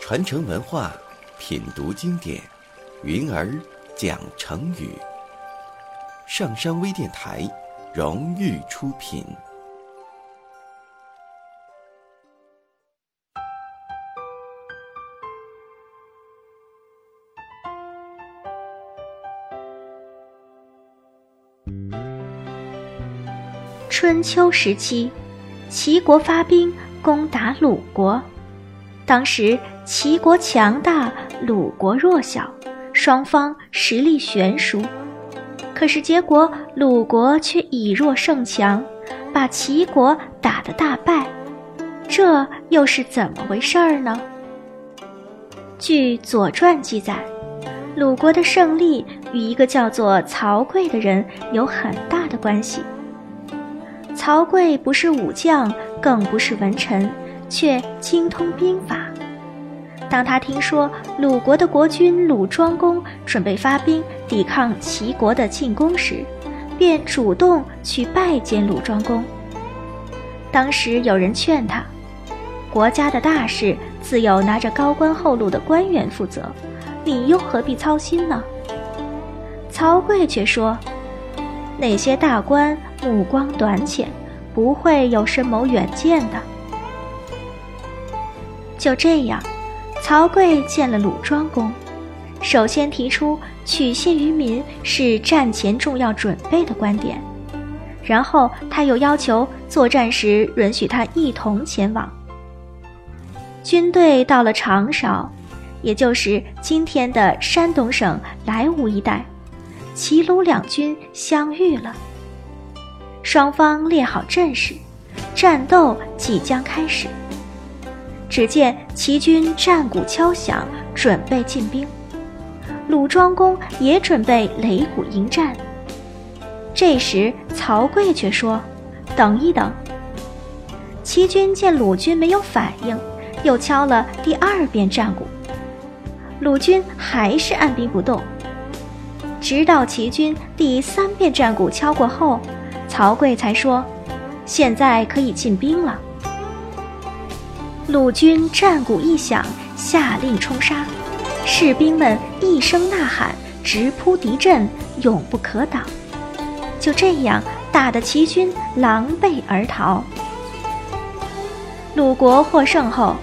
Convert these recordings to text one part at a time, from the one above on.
传承文化，品读经典，云儿讲成语。上山微电台荣誉出品。春秋时期，齐国发兵攻打鲁国，当时。齐国强大，鲁国弱小，双方实力悬殊。可是结果，鲁国却以弱胜强，把齐国打得大败。这又是怎么回事儿呢？据《左传》记载，鲁国的胜利与一个叫做曹刿的人有很大的关系。曹刿不是武将，更不是文臣，却精通兵法。当他听说鲁国的国君鲁庄公准备发兵抵抗齐国的进攻时，便主动去拜见鲁庄公。当时有人劝他，国家的大事自有拿着高官厚禄的官员负责，你又何必操心呢？曹刿却说：“那些大官目光短浅，不会有深谋远见的。”就这样。曹刿见了鲁庄公，首先提出取信于民是战前重要准备的观点，然后他又要求作战时允许他一同前往。军队到了长勺，也就是今天的山东省莱芜一带，齐鲁两军相遇了，双方列好阵势，战斗即将开始。只见齐军战鼓敲响，准备进兵；鲁庄公也准备擂鼓迎战。这时，曹刿却说：“等一等。”齐军见鲁军没有反应，又敲了第二遍战鼓，鲁军还是按兵不动。直到齐军第三遍战鼓敲过后，曹刿才说：“现在可以进兵了。”鲁军战鼓一响，下令冲杀，士兵们一声呐喊，直扑敌阵，永不可挡。就这样，打得齐军狼狈而逃。鲁国获胜后，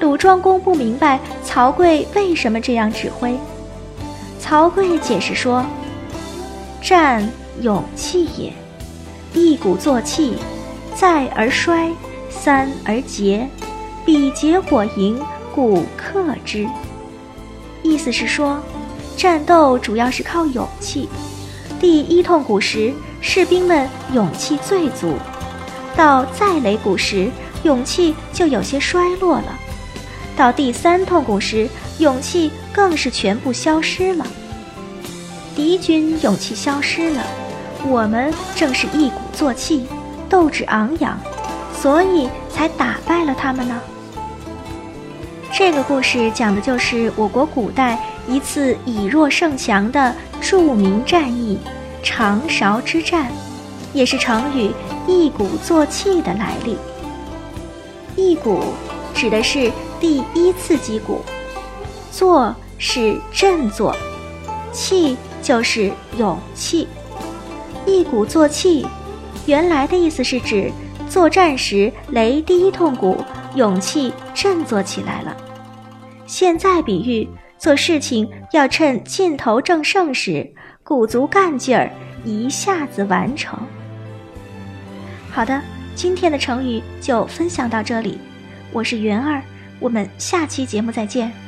鲁庄公不明白曹刿为什么这样指挥。曹刿解释说：“战，勇气也；一鼓作气，再而衰，三而竭。”彼结果赢，故克之。意思是说，战斗主要是靠勇气。第一痛鼓时，士兵们勇气最足；到再擂鼓时，勇气就有些衰落了；到第三痛鼓时，勇气更是全部消失了。敌军勇气消失了，我们正是一鼓作气，斗志昂扬，所以才打败了他们呢。这个故事讲的就是我国古代一次以弱胜强的著名战役——长勺之战，也是成语“一鼓作气”的来历。一鼓指的是第一次击鼓，作是振作，气就是勇气。一鼓作气，原来的意思是指作战时擂第一痛鼓。勇气振作起来了。现在比喻做事情要趁劲头正盛时，鼓足干劲儿，一下子完成。好的，今天的成语就分享到这里，我是云儿，我们下期节目再见。